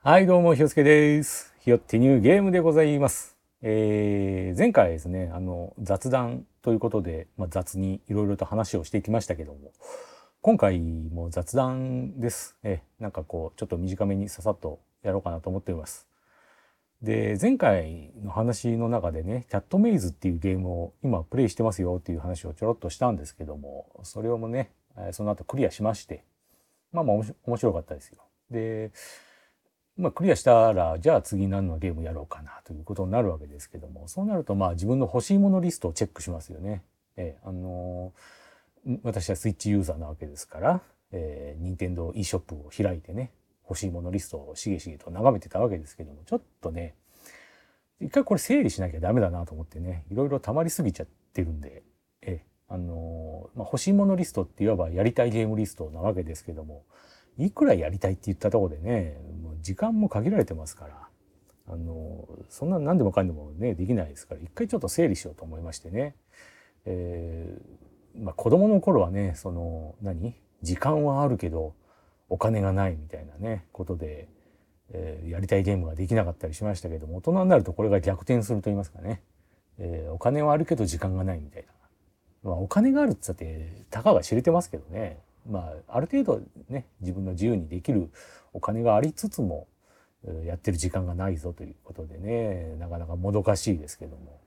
はい、どうも、ひよすけです。ひよってニューゲームでございます。えー、前回ですね、あの、雑談ということで、まあ、雑にいろいろと話をしてきましたけども、今回も雑談です。え、なんかこう、ちょっと短めにささっとやろうかなと思っています。で、前回の話の中でね、キャットメイズっていうゲームを今プレイしてますよっていう話をちょろっとしたんですけども、それをもね、その後クリアしまして、まあまあ面白かったですよ。で、まあ、クリアしたらじゃあ次何のゲームやろうかなということになるわけですけどもそうなるとまあ自分の欲しいものリストをチェックしますよね。ええあのー私はスイッチユーザーなわけですから、えー、任天堂 e ショップを開いてね欲しいものリストをしげしげと眺めてたわけですけどもちょっとね一回これ整理しなきゃダメだなと思ってねいろいろ溜まりすぎちゃってるんで、ええあのーまあ、欲しいものリストっていわばやりたいゲームリストなわけですけどもいくらやりたいって言ったところでねもう時間も限られてますからあのそんな何でもかんでもねできないですから一回ちょっと整理しようと思いましてね、えーまあ、子供の頃はねその何？時間はあるけどお金がないみたいなねことで、えーやりたいゲームができなかったりしましたけども大人になるとこれが逆転すると言いますかね、えーお金はあるけど時間がないみたいな、まあ、お金があるって言ったってたかが知れてますけどね。まあある程度ね自分の自由にできるお金がありつつもやってる時間がないぞということでねなかなかもどかしいですけども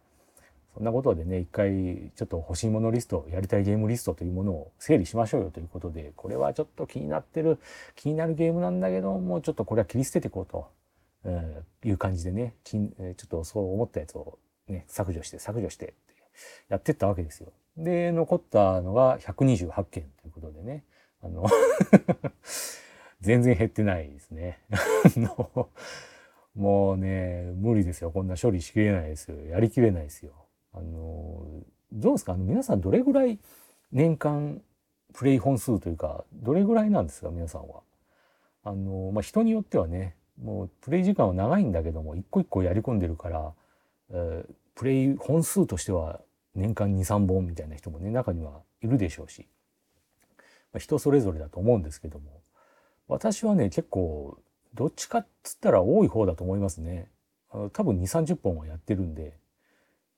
そんなことでね一回ちょっと欲しいものリストやりたいゲームリストというものを整理しましょうよということでこれはちょっと気になってる気になるゲームなんだけどもうちょっとこれは切り捨てていこうと、えーいう感じでねちょっとそう思ったやつをね削除して削除してってやってったわけですよ。で残ったのが128件ということでねあの 全然減ってないですね。もうね、無理ですよ。こんな処理しきれないですよ。やりきれないですよ。あの、どうですか？あの皆さんどれぐらい年間プレイ本数というか、どれぐらいなんですか？皆さんは。あの、まあ、人によってはね、もうプレイ時間は長いんだけども、一個一個やり込んでるから、えープレイ本数としては年間2、3本みたいな人もね、中にはいるでしょうし、まあ、人それぞれだと思うんですけども、私はね結構どっちかっつったら多い方だと思いますね。多分2 3 0本はやってるんで、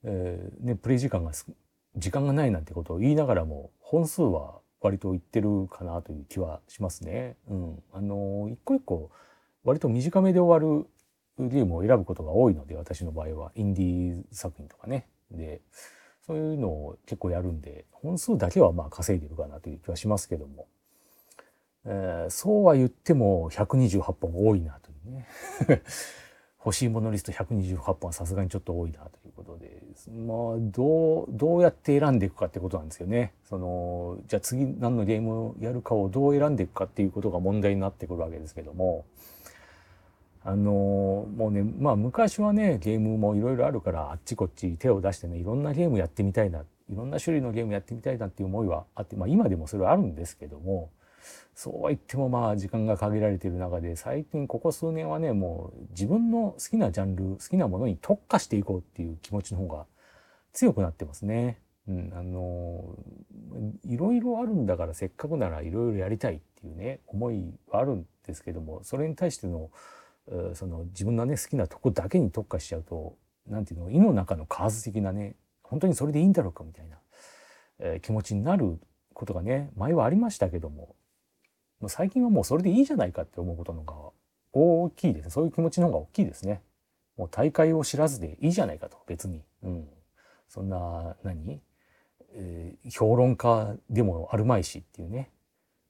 えーね、プレイ時間が時間がないなんてことを言いながらも本数は割といってるかなという気はしますね。うん、あの一個一個割と短めで終わるゲームを選ぶことが多いので私の場合はインディー作品とかね。でそういうのを結構やるんで本数だけはまあ稼いでるかなという気はしますけども。えーそうは言っても128本多いなというね 欲しいものリスト128本はさすがにちょっと多いなということでまあどうどうやって選んでいくかってことなんですよね。そのじゃあ次何のゲームをやるかをどう選んでいくかっていうことが問題になってくるわけですけどもあのもうねまあ昔はねゲームもいろいろあるからあっちこっち手を出してねいろんなゲームやってみたいないろんな種類のゲームやってみたいなっていう思いはあってまあ今でもそれはあるんですけどもそうは言ってもまあ時間が限られている中で最近ここ数年はねもう自分の好きなジャンル好きなものに特化していこうっていう気持ちの方が強くなってますね。うん、あのいろいろあるんだからせっかくならいろいろやりたいっていうね思いはあるんですけどもそれに対してのその自分のね好きなとこだけに特化しちゃうとなんていうの胃の中の数的なね本当にそれでいいんだろうかみたいな、えー気持ちになることがね前はありましたけどももう最近はもうそれでいいじゃないかって思うことの方が大きいですそういう気持ちの方が大きいですね。もう大会を知らずでいいじゃないかと別に、うん、そんな何、えー評論家でもあるまいしっていうね。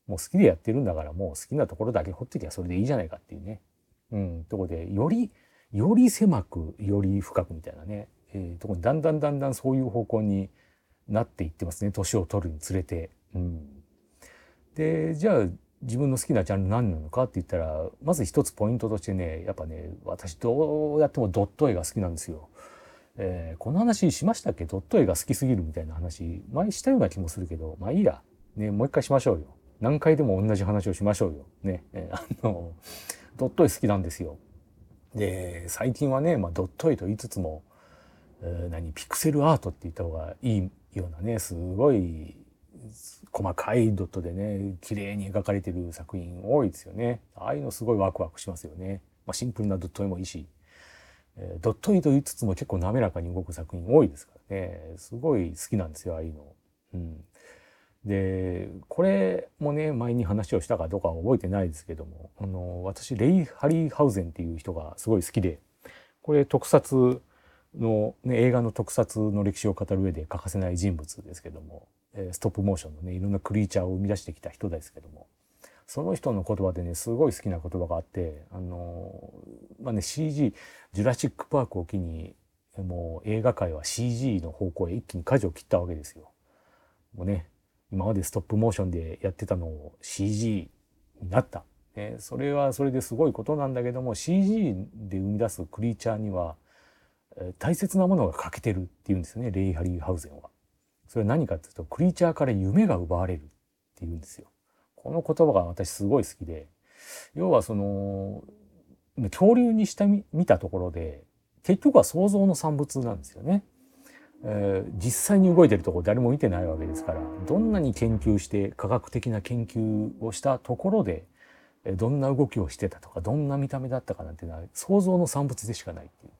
もう好きでやってるんだからもう好きなところだけ掘ってきゃそれでいいじゃないかっていうね。うん、ところでよりより狭くより深くみたいなね、えーとこにだんだんだんだんそういう方向になっていってますね年を取るにつれて。うん、でじゃあ自分の好きなジャンル何なのかって言ったらまず一つポイントとしてねやっぱね私どうやってもドット絵が好きなんですよ。えーこの話しましたっけ？ドット絵が好きすぎるみたいな話前したような気もするけどまあいいや、ね、もう一回しましょうよ。何回でも同じ話をしましょうよ。ね、えーあのドット絵好きなんですよ。で最近はね、まあ、ドット絵と言いつつも、えー何ピクセルアートって言った方がいいようなねすごい細かいドットでね綺麗に描かれてる作品多いですよねああいうのすごいワクワクしますよね。まあ、シンプルなドット絵もいいし、えー、ドット絵と言いつつも結構滑らかに動く作品多いですからねすごい好きなんですよああいうの。うん、でこれもね前に話をしたかどうかは覚えてないですけどもあの私レイ・ハリーハウゼンっていう人がすごい好きでこれ特撮の、ね、映画の特撮の歴史を語る上で欠かせない人物ですけどもストップモーションのねいろんなクリーチャーを生み出してきた人ですけどもその人の言葉でねすごい好きな言葉があってあのまあね CG「ジュラシック・パーク」を機にもう映画界は CG の方向へ一気に舵を切ったわけですよ。もうね今までストップモーションでやってたのを CG になった。ね、それはそれですごいことなんだけども CG で生み出すクリーチャーには大切なものが欠けてるっていうんですよねレイ・ハリーハウゼンは。それは何かっていうとクリーチャーから夢が奪われるっていうんですよ。この言葉が私すごい好きで要はその恐竜にしてみたところで結局は想像の産物なんですよね。えー、実際に動いてるとこ誰も見てないわけですからどんなに研究して科学的な研究をしたところでどんな動きをしてたとかどんな見た目だったかなんていうのは想像の産物でしかないっていう。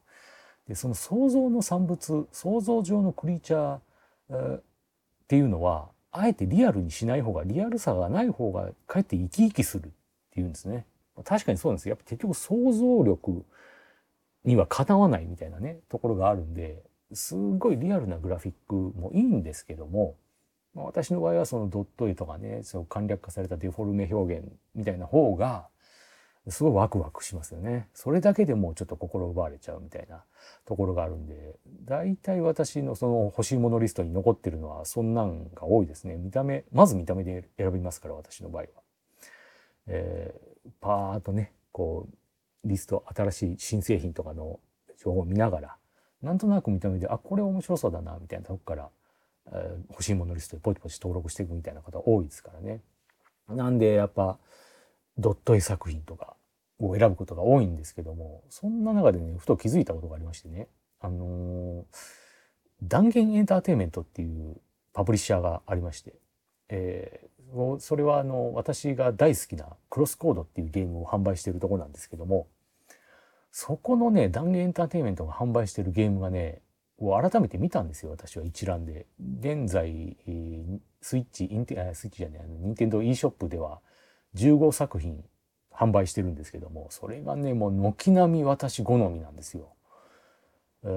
でその想像の産物想像上のクリーチャー、っていうのはあえてリアルにしない方がリアルさがない方がかえって生き生きするっていうんですね。確かにそうなんですやっぱ結局想像力にはかなわないみたいなねところがあるんですごいリアルなグラフィックもいいんですけども、まあ、私の場合はそのドット絵とかねその簡略化されたデフォルメ表現みたいな方がすごいワクワクしますよね。それだけでもうちょっと心奪われちゃうみたいなところがあるんで、大体私のその欲しいものリストに残ってるのはそんなんが多いですね。見た目、まず見た目で選びますから、私の場合は。えー、パーッとね、こう、リスト、新しい新製品とかの情報を見ながら、なんとなく見た目で、あ、これ面白そうだな、みたいなとこから、えー、欲しいものリストでポチポチ登録していくみたいな方多いですからね。なんで、やっぱ、ドット絵作品とかを選ぶことが多いんですけどもそんな中でねふと気づいたことがありましてねあのー、断言エンターテインメントっていうパブリッシャーがありまして、えー、それはあの私が大好きなクロスコードっていうゲームを販売しているとこなんですけどもそこのね断言エンターテインメントが販売してるゲームがねを改めて見たんですよ私は一覧で。現在スイッチインテスイッチじゃないあの任天堂 e ショップでは15作品販売してるんですけどもそれがねもう軒並み私好みなんですよ。え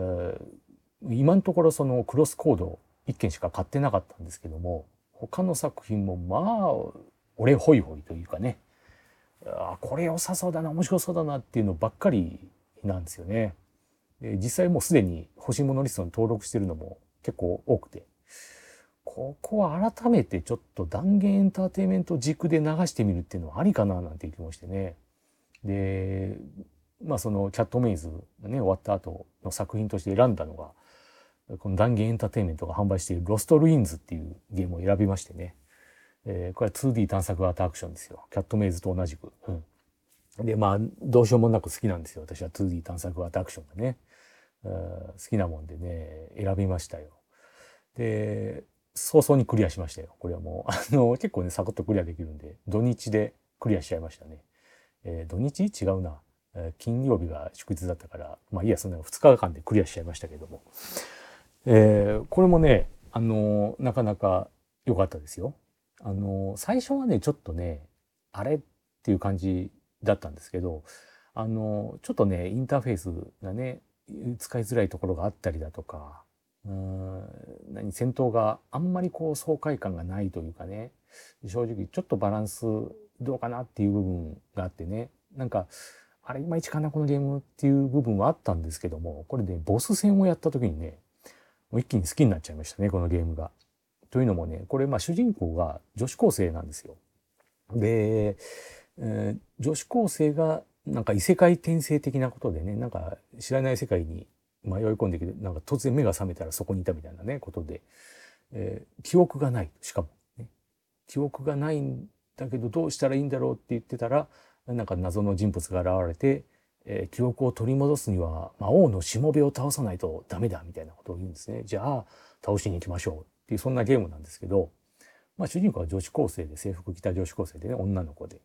ー、今のところそのクロスコード1件しか買ってなかったんですけども他の作品もまあ俺ホイホイというかねあこれ良さそうだな面白そうだなっていうのばっかりなんですよね。で実際もうすでに欲しいものリストに登録してるのも結構多くてここは改めてちょっと断言エンターテインメント軸で流してみるっていうのはありかななんていう気もしてね。で、まあそのキャットメイズがね終わった後の作品として選んだのがこの断言エンターテインメントが販売しているロストルインズっていうゲームを選びましてね。えー、これは 2D 探索アートアクションですよ。キャットメイズと同じく。うん、で、まあどうしようもなく好きなんですよ。私は 2D 探索アートアクションがね。好きなもんでね、選びましたよ。で、早々にクリアしましたよ。これはもう、あの、結構ね、サクッとクリアできるんで、土日でクリアしちゃいましたね。えー、土日？違うな。えー、金曜日が祝日だったから、まあいいや、そんな2日間でクリアしちゃいましたけども。えー、これもね、あの、なかなか良かったですよ。あの、最初はね、ちょっとね、あれっていう感じだったんですけど、あの、ちょっとね、インターフェースがね、使いづらいところがあったりだとか、うん何戦闘があんまりこう爽快感がないというかね正直ちょっとバランスどうかなっていう部分があってねなんかあれいまいちかなこのゲームっていう部分はあったんですけどもこれでボス戦をやった時にねもう一気に好きになっちゃいましたねこのゲームが。というのもねこれまあ主人公が女子高生なんですよ。で、えー、女子高生がなんか異世界転生的なことでねなんか知らない世界に迷い込んできてなんか突然目が覚めたらそこにいたみたいなねことで、えー、記憶がない。しかも、ね、記憶がないんだけどどうしたらいいんだろうって言ってたらなんか謎の人物が現れて、えー、記憶を取り戻すには魔王のしもべを倒さないとダメだみたいなことを言うんですね。じゃあ倒しに行きましょう。っていうそんなゲームなんですけど、まあ、主人公は女子高生で制服着た女子高生でね女の子で。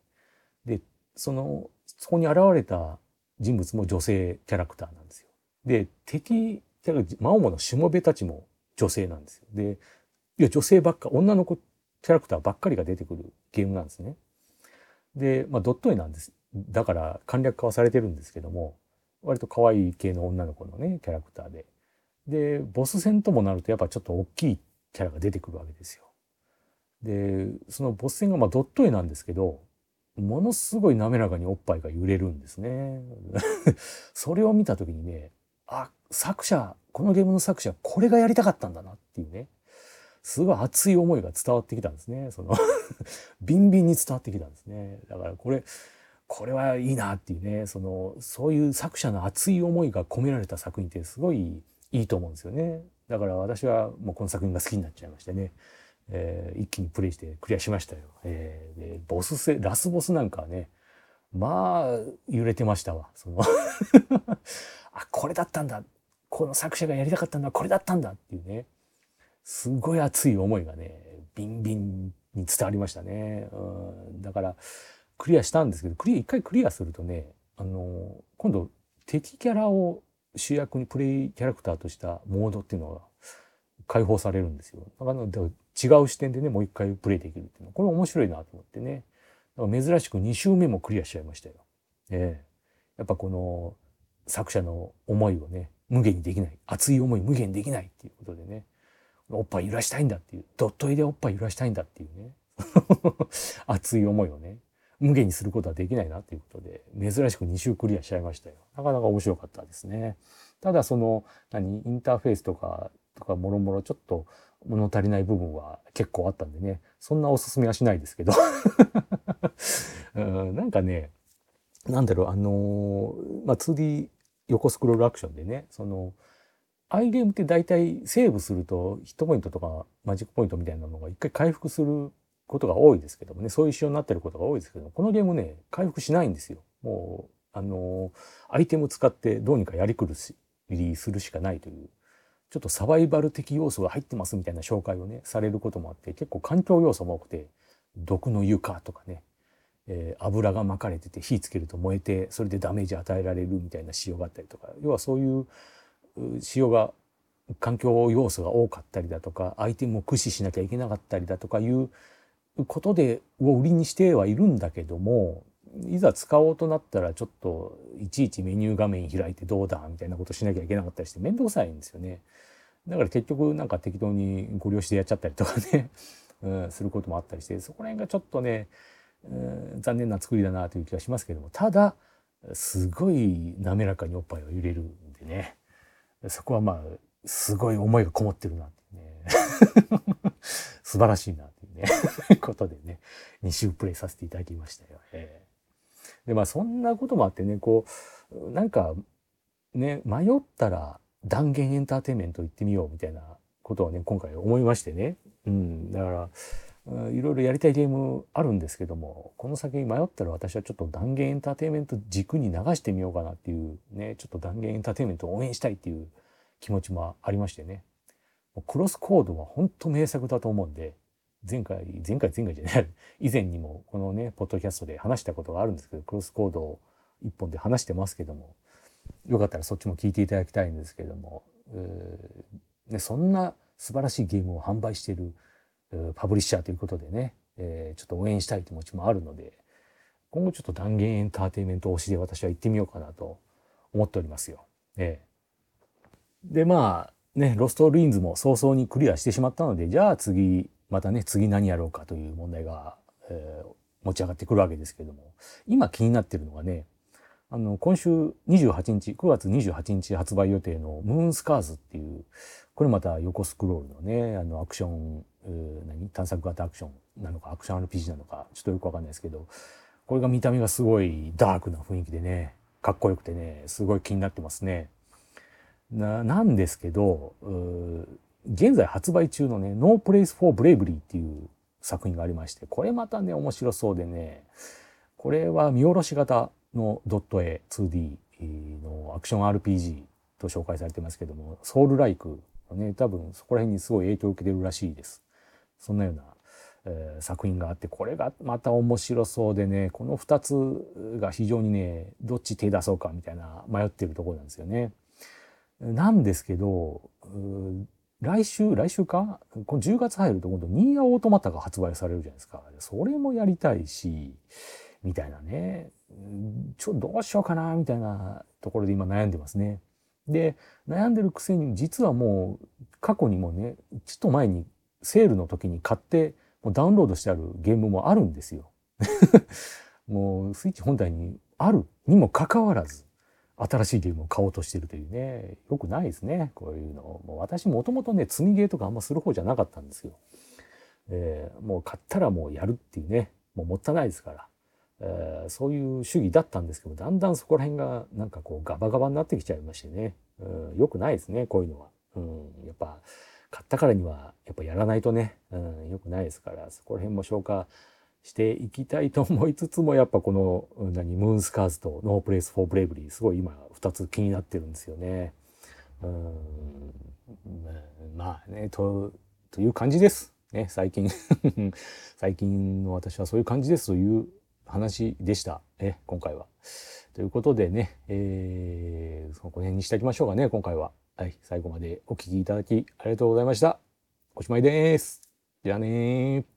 でそのそこに現れた人物も女性キャラクターなんですよ。で、敵、魔王のしもべたちも女性なんですよ。で、いや、女性ばっか、女の子キャラクターばっかりが出てくるゲームなんですね。で、まあ、ドット絵なんです。だから簡略化はされてるんですけども、割と可愛い系の女の子のね、キャラクターで。で、ボス戦ともなるとやっぱちょっと大きいキャラが出てくるわけですよ。で、そのボス戦がまあドット絵なんですけど、ものすごい滑らかにおっぱいが揺れるんですね。それを見た時にね、あ、作者、このゲームの作者、これがやりたかったんだなっていうね。すごい熱い思いが伝わってきたんですね。その ビンビンに伝わってきたんですね。だからこれ、これはいいなっていうね、その、そういう作者の熱い思いが込められた作品ってすごいいいと思うんですよね。だから私はもうこの作品が好きになっちゃいましてね。えー、一気にプレイしてクリアしましたよ。えー、でボス戦、ラスボスなんかはね、まあ、揺れてましたわ。その あ、これだったんだ。この作者がやりたかったのはこれだったんだっていうね。すごい熱い思いがね、ビンビンに伝わりましたね。うん、だから、クリアしたんですけど、クリア、一回クリアするとね、あの、今度敵キャラを主役にプレイキャラクターとしたモードっていうのが解放されるんですよ。だから違う視点でね、もう一回プレイできるっていうのは、これ面白いなと思ってね。だから珍しく2周目もクリアしちゃいましたよ。ええやっぱこの作者の思いをね、無限にできない。熱い思い無限にできないっていうことでね、おっぱい揺らしたいんだっていう、ドット絵でおっぱい揺らしたいんだっていうね、熱い思いをね、無限にすることはできないなっていうことで、珍しく2周クリアしちゃいましたよ。なかなか面白かったですね。ただその、何、インターフェースとか、とかもろもろちょっと物足りない部分は結構あったんでね、そんなおすすめはしないですけど うん、なんかね、なんだろう、あのー、まあ、2D 横スクロールアクションでね、その、アイゲームって大体セーブするとヒットポイントとかマジックポイントみたいなのが一回回復することが多いですけどもね、そういう仕様になってることが多いですけども、このゲームね、回復しないんですよ。もう、あのー、アイテム使ってどうにかやりくるし、するしかないというちょっとサバイバル的要素が入ってますみたいな紹介をね、されることもあって、結構環境要素も多くて、毒の床とかね、えー、油が巻かれてて火つけると燃えて、それでダメージ与えられるみたいな仕様があったりとか、要はそういう仕様が、環境要素が多かったりだとか、アイテムを駆使しなきゃいけなかったりだとかいうことで、を売りにしてはいるんだけども、いざ使おうとなったらちょっといちいちメニュー画面開いてどうだみたいなことしなきゃいけなかったりして面倒くさいんですよね。だから結局なんか適当にご利用してやっちゃったりとかね、うん、することもあったりしてそこら辺がちょっとね、うん、残念な作りだなという気がしますけどもただすごい滑らかにおっぱいを揺れるんでねそこはまあすごい思いがこもってるなってね 素晴らしいなっていうね ことでね2週プレイさせていただきましたよ。えー、でまあそんなこともあってねこうなんかね迷ったら断言エンターテインメント行ってみようみたいなことをね、今回思いましてね。うん。だから、いろいろやりたいゲームあるんですけども、この先迷ったら私はちょっと断言エンターテインメント軸に流してみようかなっていうね、ちょっと断言エンターテインメントを応援したいっていう気持ちもありましてね。クロスコードは本当名作だと思うんで、前回、前回前回じゃない、以前にもこのね、ポッドキャストで話したことがあるんですけど、クロスコードを一本で話してますけども、よかったらそっちも聞いていただきたいんですけども、ね、そんな素晴らしいゲームを販売しているパブリッシャーということでね、えー、ちょっと応援したい気持ちもあるので、今後ちょっと断言エンターテインメント推しで私は行ってみようかなと思っておりますよ。えー、で、まあ、ね、ロストルインズも早々にクリアしてしまったので、じゃあ次、またね、次何やろうかという問題が、えー、持ち上がってくるわけですけども、今気になってるのがね、あの、今週28日、9月28日発売予定のムーンスカーズっていう、これまた横スクロールのね、あの、アクション、何？探索型アクションなのか、アクション RPG なのか、ちょっとよくわかんないですけど、これが見た目がすごいダークな雰囲気でね、かっこよくてね、すごい気になってますね。な、なんですけど、現在発売中のね、No Place for Bravery っていう作品がありまして、これまたね、面白そうでね、これは見下ろし型のドット絵 2D のアクション RPG と紹介されてますけども、ソウルライクね、多分そこら辺にすごい影響を受けてるらしいです。そんなようなえー、作品があってこれがまた面白そうでねこの2つが非常にねどっち手出そうかみたいな迷ってるところなんですよね。なんですけど来週来週か？この10月入ると今度ニーアオートマタが発売されるじゃないですかそれもやりたいしみたいなねちょっとどうしようかなみたいなところで今悩んでますね。で悩んでるくせに実はもう過去にもねちょっと前にセールの時に買ってもうダウンロードしてあるゲームもあるんですよ。もうスイッチ本体にあるにもかかわらず新しいゲームを買おうとしてるというねよくないですね。こういうの。もう私もともとね積みゲーとかあんまする方じゃなかったんですよ。えー、もう買ったらもうやるっていうねもうもったいないですから、えー、そういう主義だったんですけどだんだんそこら辺がなんかこうガバガバになってきちゃいましてね、うん、よくないですねこういうのは。うん、やっぱ買ったからにはやっぱやらないとね、うん、よくないですからそこら辺も消化していきたいと思いつつもやっぱこの何 Moonscars と No Place for Bravery すごい今2つ気になってるんですよね。うんまあねとという感じです。ね最近 最近の私はそういう感じですという話でした。え今回は。ということでね、えー、その辺にしておきましょうかね今回は。はい、最後までお聴きいただきありがとうございました。おしまいです。じゃあね